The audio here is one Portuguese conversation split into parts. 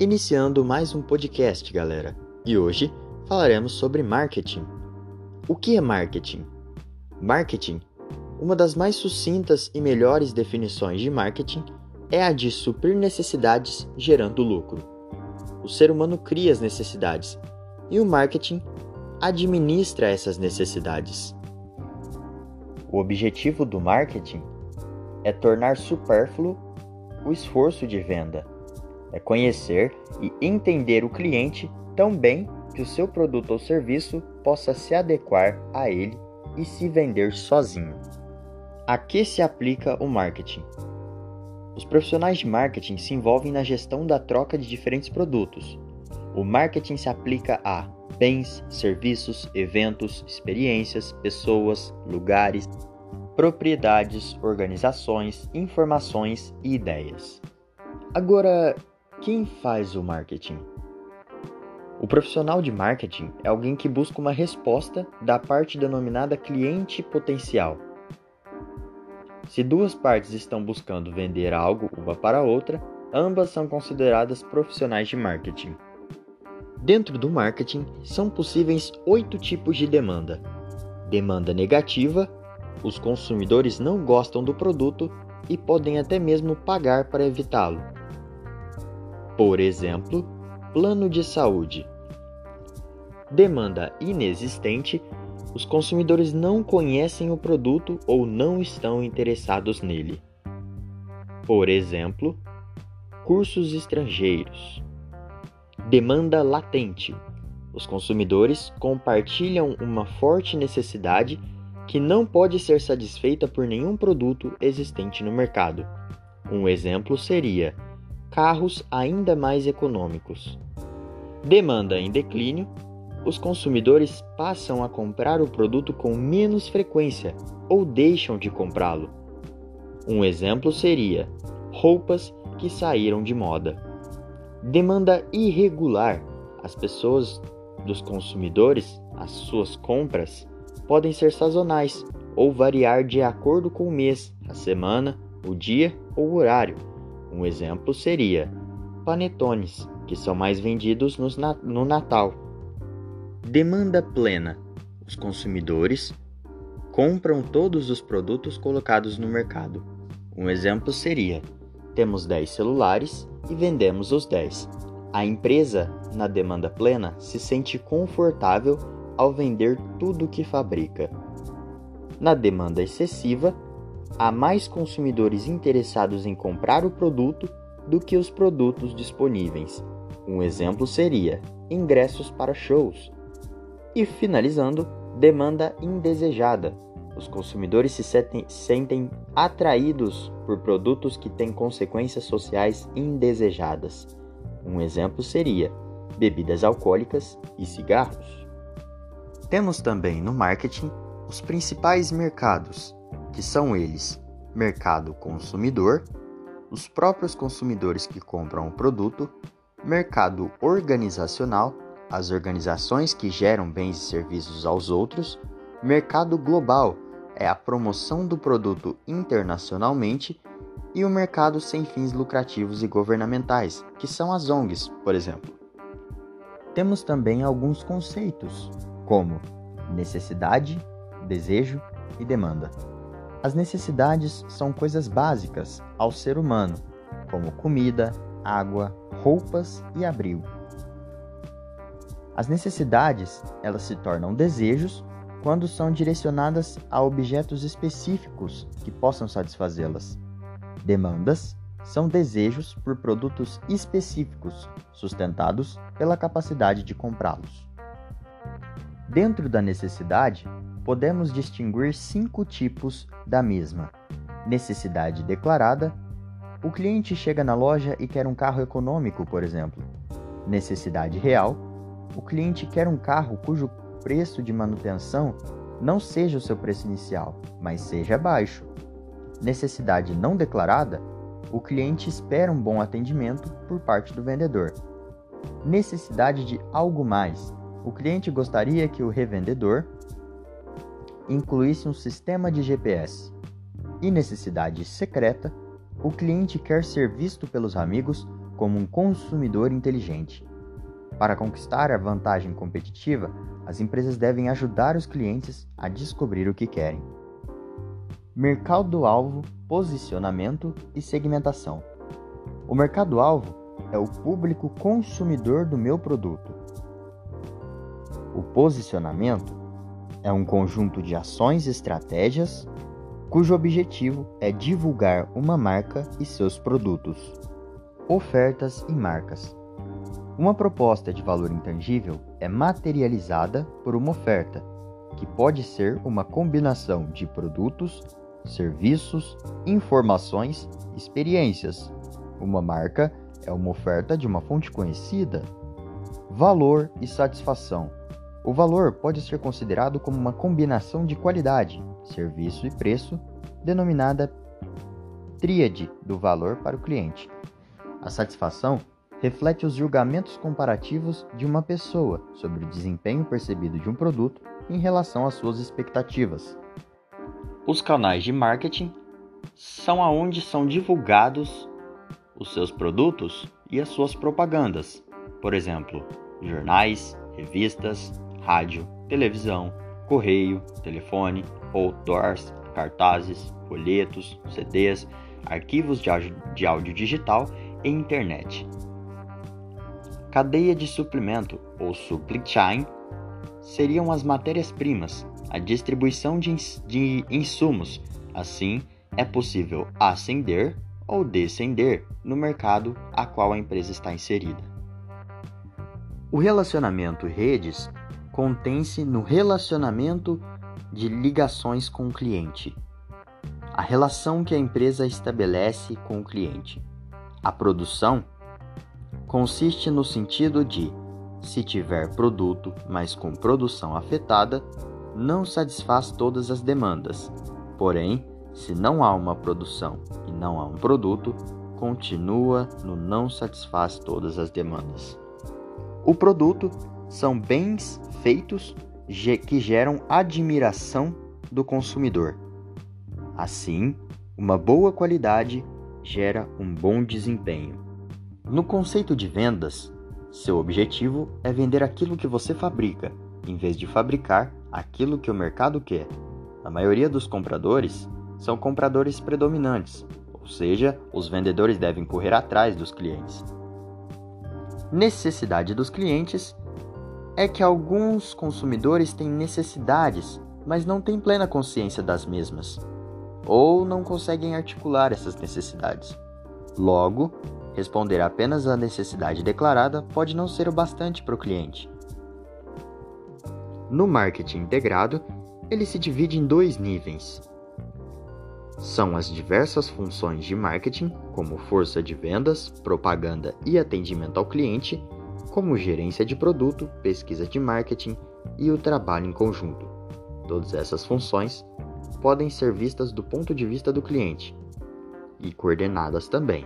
Iniciando mais um podcast, galera. E hoje falaremos sobre marketing. O que é marketing? Marketing, uma das mais sucintas e melhores definições de marketing, é a de suprir necessidades gerando lucro. O ser humano cria as necessidades e o marketing administra essas necessidades. O objetivo do marketing é tornar supérfluo o esforço de venda é conhecer e entender o cliente tão bem que o seu produto ou serviço possa se adequar a ele e se vender sozinho. A que se aplica o marketing? Os profissionais de marketing se envolvem na gestão da troca de diferentes produtos. O marketing se aplica a bens, serviços, eventos, experiências, pessoas, lugares, propriedades, organizações, informações e ideias. Agora, quem faz o marketing? O profissional de marketing é alguém que busca uma resposta da parte denominada cliente potencial. Se duas partes estão buscando vender algo uma para a outra, ambas são consideradas profissionais de marketing. Dentro do marketing, são possíveis oito tipos de demanda: demanda negativa, os consumidores não gostam do produto e podem até mesmo pagar para evitá-lo. Por exemplo, plano de saúde. Demanda inexistente: os consumidores não conhecem o produto ou não estão interessados nele. Por exemplo, cursos estrangeiros. Demanda latente: os consumidores compartilham uma forte necessidade que não pode ser satisfeita por nenhum produto existente no mercado. Um exemplo seria carros ainda mais econômicos. Demanda em declínio, os consumidores passam a comprar o produto com menos frequência ou deixam de comprá-lo. Um exemplo seria roupas que saíram de moda. Demanda irregular, as pessoas dos consumidores, as suas compras, podem ser sazonais ou variar de acordo com o mês, a semana, o dia ou o horário um exemplo seria panetones, que são mais vendidos no Natal. Demanda plena. Os consumidores compram todos os produtos colocados no mercado. Um exemplo seria: temos 10 celulares e vendemos os 10. A empresa, na demanda plena, se sente confortável ao vender tudo o que fabrica. Na demanda excessiva, há mais consumidores interessados em comprar o produto do que os produtos disponíveis. Um exemplo seria ingressos para shows. E finalizando, demanda indesejada. Os consumidores se sentem, atraídos por produtos que têm consequências sociais indesejadas. Um exemplo seria bebidas alcoólicas e cigarros. Temos também no marketing os principais mercados, que são eles: mercado consumidor, os próprios consumidores que compram o produto, mercado organizacional, as organizações que geram bens e serviços aos outros, mercado global, é a promoção do produto internacionalmente, e o mercado sem fins lucrativos e governamentais, que são as ONGs, por exemplo. Temos também alguns conceitos, como necessidade, desejo e demanda. As necessidades são coisas básicas ao ser humano, como comida, água, roupas e abrigo. As necessidades, elas se tornam desejos quando são direcionadas a objetos específicos que possam satisfazê-las. Demandas são desejos por produtos específicos, sustentados pela capacidade de comprá-los. Dentro da necessidade, podemos distinguir cinco tipos da mesma. Necessidade declarada: o cliente chega na loja e quer um carro econômico, por exemplo. Necessidade real: o cliente quer um carro cujo preço de manutenção não seja o seu preço inicial, mas seja baixo. Necessidade não declarada: o cliente espera um bom atendimento por parte do vendedor. Necessidade de algo mais: o cliente gostaria que o revendedor incluísse um sistema de GPS. E necessidade secreta, o cliente quer ser visto pelos amigos como um consumidor inteligente. Para conquistar a vantagem competitiva, as empresas devem ajudar os clientes a descobrir o que querem. Mercado-alvo, posicionamento e segmentação. O mercado-alvo é o público consumidor do meu produto. O posicionamento é um conjunto de ações e estratégias cujo objetivo é divulgar uma marca e seus produtos. Ofertas e marcas. Uma proposta de valor intangível é materializada por uma oferta, que pode ser uma combinação de produtos, serviços, informações, experiências. Uma marca é uma oferta de uma fonte conhecida. Valor e satisfação. O valor pode ser considerado como uma combinação de qualidade, serviço e preço, denominada tríade do valor para o cliente. A satisfação reflete os julgamentos comparativos de uma pessoa sobre o desempenho percebido de um produto em relação às suas expectativas. Os canais de marketing são aonde são divulgados os seus produtos e as suas propagandas, por exemplo, jornais, revistas, rádio, televisão, correio, telefone, outdoors, cartazes, folhetos, CDs, arquivos de áudio, de áudio digital e internet. Cadeia de suprimento ou supply chain seriam as matérias-primas, a distribuição de, ins de insumos. Assim, é possível ascender ou descender no mercado a qual a empresa está inserida. O relacionamento redes contém-se no relacionamento de ligações com o cliente. A relação que a empresa estabelece com o cliente. A produção consiste no sentido de, se tiver produto, mas com produção afetada, não satisfaz todas as demandas. Porém, se não há uma produção e não há um produto, continua no não satisfaz todas as demandas. O produto são bens feitos que geram admiração do consumidor. Assim, uma boa qualidade gera um bom desempenho. No conceito de vendas, seu objetivo é vender aquilo que você fabrica, em vez de fabricar aquilo que o mercado quer. A maioria dos compradores são compradores predominantes, ou seja, os vendedores devem correr atrás dos clientes. Necessidade dos clientes é que alguns consumidores têm necessidades, mas não têm plena consciência das mesmas, ou não conseguem articular essas necessidades. Logo, responder apenas à necessidade declarada pode não ser o bastante para o cliente. No marketing integrado, ele se divide em dois níveis. São as diversas funções de marketing, como força de vendas, propaganda e atendimento ao cliente, como gerência de produto, pesquisa de marketing e o trabalho em conjunto. Todas essas funções podem ser vistas do ponto de vista do cliente e coordenadas também.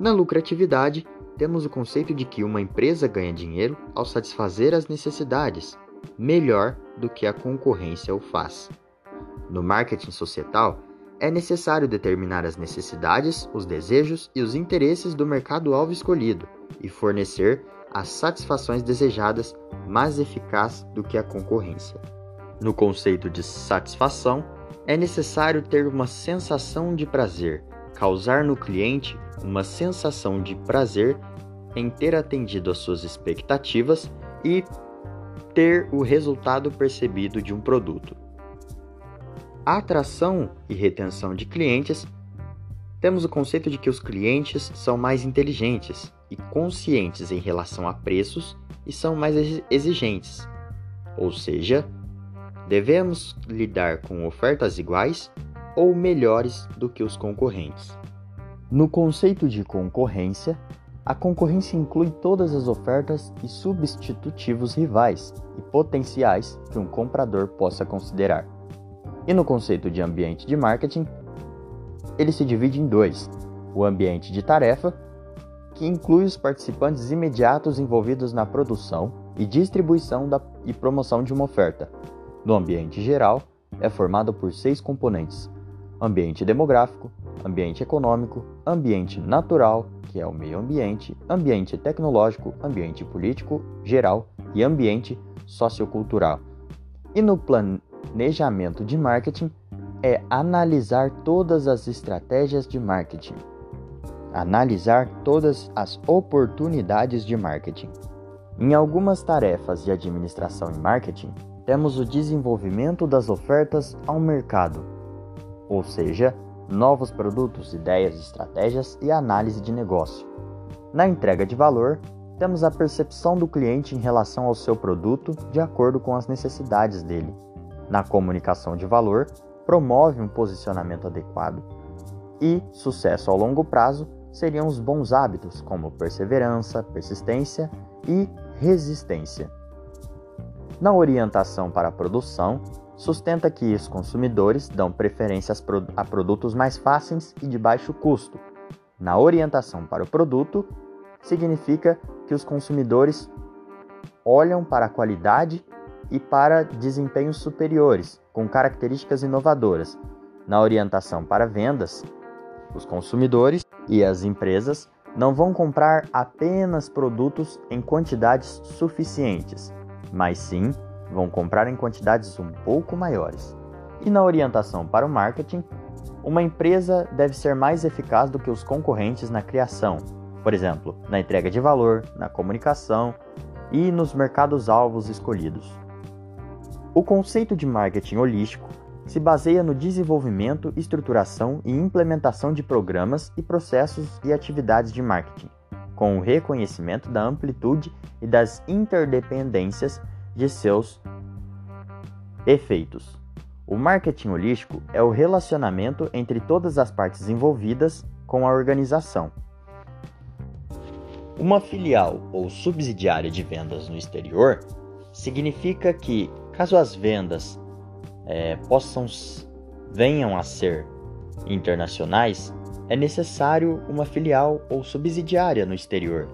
Na lucratividade, temos o conceito de que uma empresa ganha dinheiro ao satisfazer as necessidades, melhor do que a concorrência o faz. No marketing societal, é necessário determinar as necessidades, os desejos e os interesses do mercado-alvo escolhido e fornecer as satisfações desejadas mais eficaz do que a concorrência. No conceito de satisfação, é necessário ter uma sensação de prazer, causar no cliente uma sensação de prazer em ter atendido às suas expectativas e ter o resultado percebido de um produto. A atração e retenção de clientes temos o conceito de que os clientes são mais inteligentes e conscientes em relação a preços e são mais exigentes. Ou seja, devemos lidar com ofertas iguais ou melhores do que os concorrentes. No conceito de concorrência, a concorrência inclui todas as ofertas e substitutivos rivais e potenciais que um comprador possa considerar. E no conceito de ambiente de marketing, ele se divide em dois: o ambiente de tarefa, que inclui os participantes imediatos envolvidos na produção e distribuição da, e promoção de uma oferta. No ambiente geral, é formado por seis componentes: ambiente demográfico, ambiente econômico, ambiente natural, que é o meio ambiente, ambiente tecnológico, ambiente político geral e ambiente sociocultural. E no planejamento de marketing é analisar todas as estratégias de marketing, analisar todas as oportunidades de marketing. Em algumas tarefas de administração e marketing, temos o desenvolvimento das ofertas ao mercado, ou seja, novos produtos, ideias, estratégias e análise de negócio. Na entrega de valor, temos a percepção do cliente em relação ao seu produto de acordo com as necessidades dele. Na comunicação de valor, promove um posicionamento adequado. E sucesso ao longo prazo seriam os bons hábitos, como perseverança, persistência e resistência. Na orientação para a produção, sustenta que os consumidores dão preferência a produtos mais fáceis e de baixo custo. Na orientação para o produto, significa que os consumidores olham para a qualidade e para desempenhos superiores, com características inovadoras. Na orientação para vendas, os consumidores e as empresas não vão comprar apenas produtos em quantidades suficientes, mas sim vão comprar em quantidades um pouco maiores. E na orientação para o marketing, uma empresa deve ser mais eficaz do que os concorrentes na criação, por exemplo, na entrega de valor, na comunicação e nos mercados-alvos escolhidos. O conceito de marketing holístico se baseia no desenvolvimento, estruturação e implementação de programas e processos e atividades de marketing, com o reconhecimento da amplitude e das interdependências de seus efeitos. O marketing holístico é o relacionamento entre todas as partes envolvidas com a organização. Uma filial ou subsidiária de vendas no exterior significa que, caso as vendas é, possam venham a ser internacionais, é necessário uma filial ou subsidiária no exterior,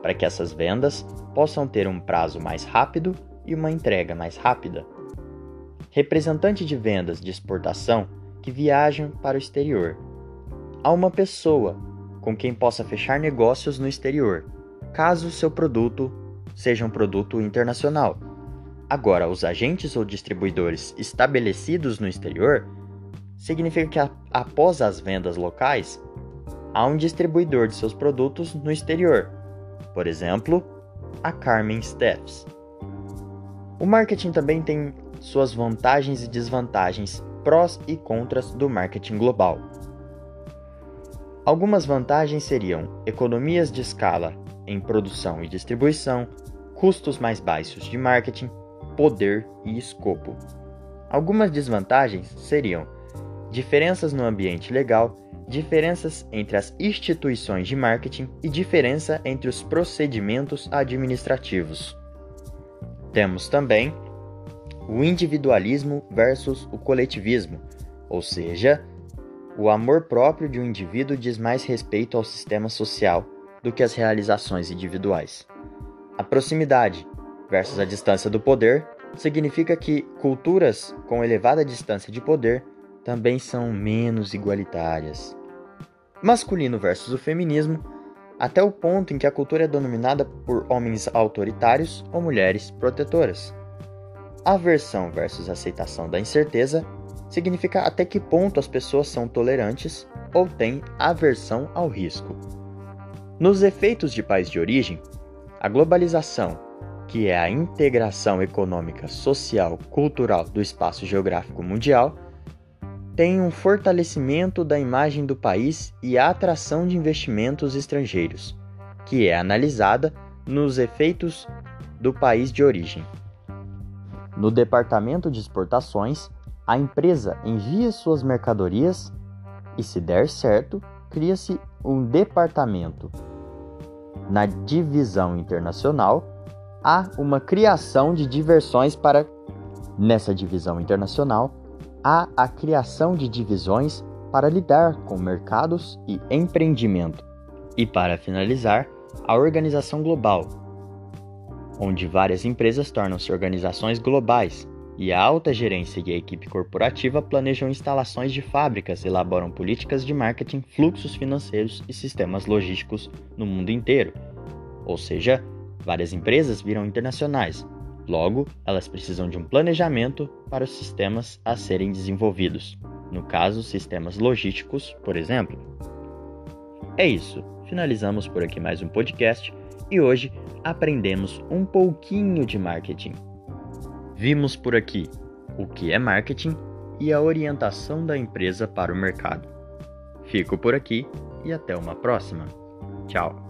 para que essas vendas possam ter um prazo mais rápido e uma entrega mais rápida. Representante de vendas de exportação que viajam para o exterior. Há uma pessoa com quem possa fechar negócios no exterior, caso seu produto seja um produto internacional Agora, os agentes ou distribuidores estabelecidos no exterior significa que após as vendas locais, há um distribuidor de seus produtos no exterior. Por exemplo, a Carmen Steffs. O marketing também tem suas vantagens e desvantagens, prós e contras do marketing global. Algumas vantagens seriam economias de escala em produção e distribuição, custos mais baixos de marketing, poder e escopo. Algumas desvantagens seriam diferenças no ambiente legal, diferenças entre as instituições de marketing e diferença entre os procedimentos administrativos. Temos também o individualismo versus o coletivismo, ou seja, o amor próprio de um indivíduo diz mais respeito ao sistema social do que às realizações individuais. A proximidade, versus a distância do poder significa que culturas com elevada distância de poder também são menos igualitárias. Masculino versus o feminismo, até o ponto em que a cultura é dominada por homens autoritários ou mulheres protetoras. Aversão versus aceitação da incerteza significa até que ponto as pessoas são tolerantes ou têm aversão ao risco. Nos efeitos de país de origem, a globalização que é a integração econômica, social, cultural do espaço geográfico mundial, tem um fortalecimento da imagem do país e a atração de investimentos estrangeiros, que é analisada nos efeitos do país de origem. No departamento de exportações, a empresa envia suas mercadorias e, se der certo, cria-se um departamento. Na divisão internacional, há uma criação de diversões para. Nessa divisão internacional, há a criação de divisões para lidar com mercados e empreendimento. E para finalizar, a organização global, onde várias empresas tornam-se organizações globais, E a alta gerência e a equipe corporativa planejam instalações de fábricas, elaboram políticas de marketing, fluxos financeiros e sistemas logísticos no mundo inteiro. Ou seja, várias empresas viram internacionais. Logo, elas precisam de um planejamento para os sistemas a serem desenvolvidos. No caso, sistemas logísticos, por exemplo. É isso. Finalizamos por aqui mais um podcast e hoje aprendemos um pouquinho de marketing. Vimos por aqui o que é marketing e a orientação da empresa para o mercado. Fico por aqui e até uma próxima. Tchau!